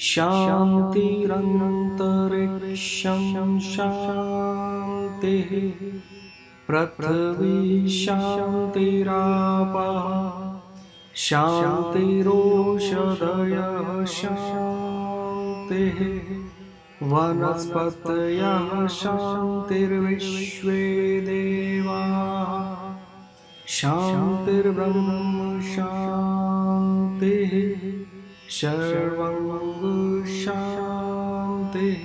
शान्तिरन्तरिक्षं शान्तिः पृथ्वी शान्तिरापः शान्तिरोषधयः शान्तिः वनस्पतयः शान्तिर्विश्वे देवाः शान्तिर्ब्रह्म शान्तिः सर्वं शान्तिः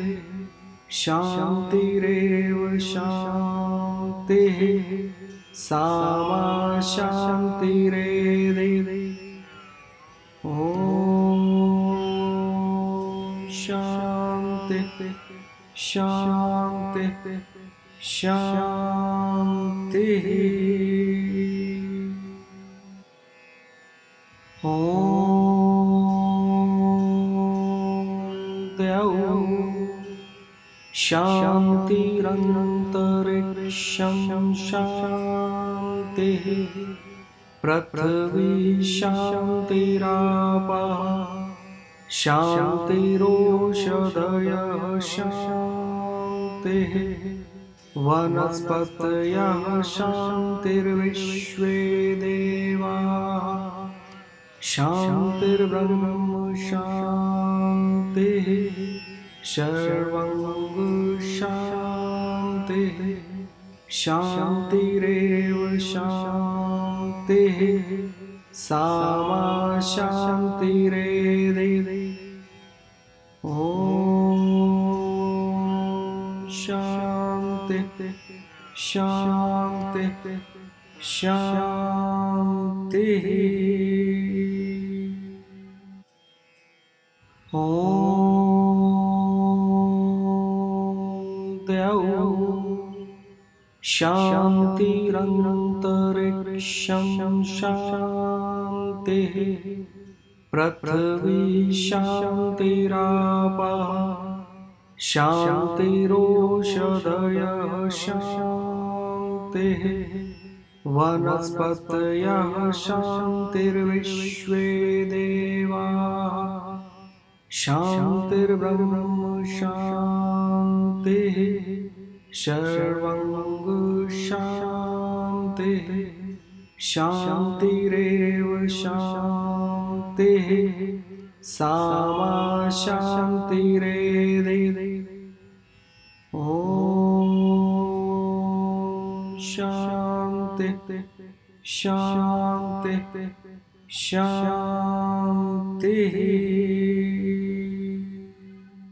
शान्तिरेव शान्तिः सा मा शान्तिरेदि ॐ शान्तिः शान्तिः शान्तिः ॐ द्यौ शान्तिरन्तरिक्षं शान्तिः पृथ्वी शान्तिरापः शान्तिरोषधयः शान्तिः वनस्पतयः शान्तिर्विश्वे देवाः शान्तिर्ब्रह्म शान्तिः। सर्वं शान्तिः शान्तिरेव शान्तिः। सा मा शान्तिरेदि ॐ शान्तिः। शान्तिः। शान्तिः। शान्तिरन्तरिक्षं शान्तिः पृथ्वी शान्तिरापः शान्तिरोषधयः शान्तिः वनस्पतयः शान्तिर्विश्वे देवाः शान्तिर्ब्रह्म शान्तिः शान्तिः शान्तिरेव शान्तिः सा मा शान्तिरेदि ॐ शान्तिः शान्तिः शान्तिः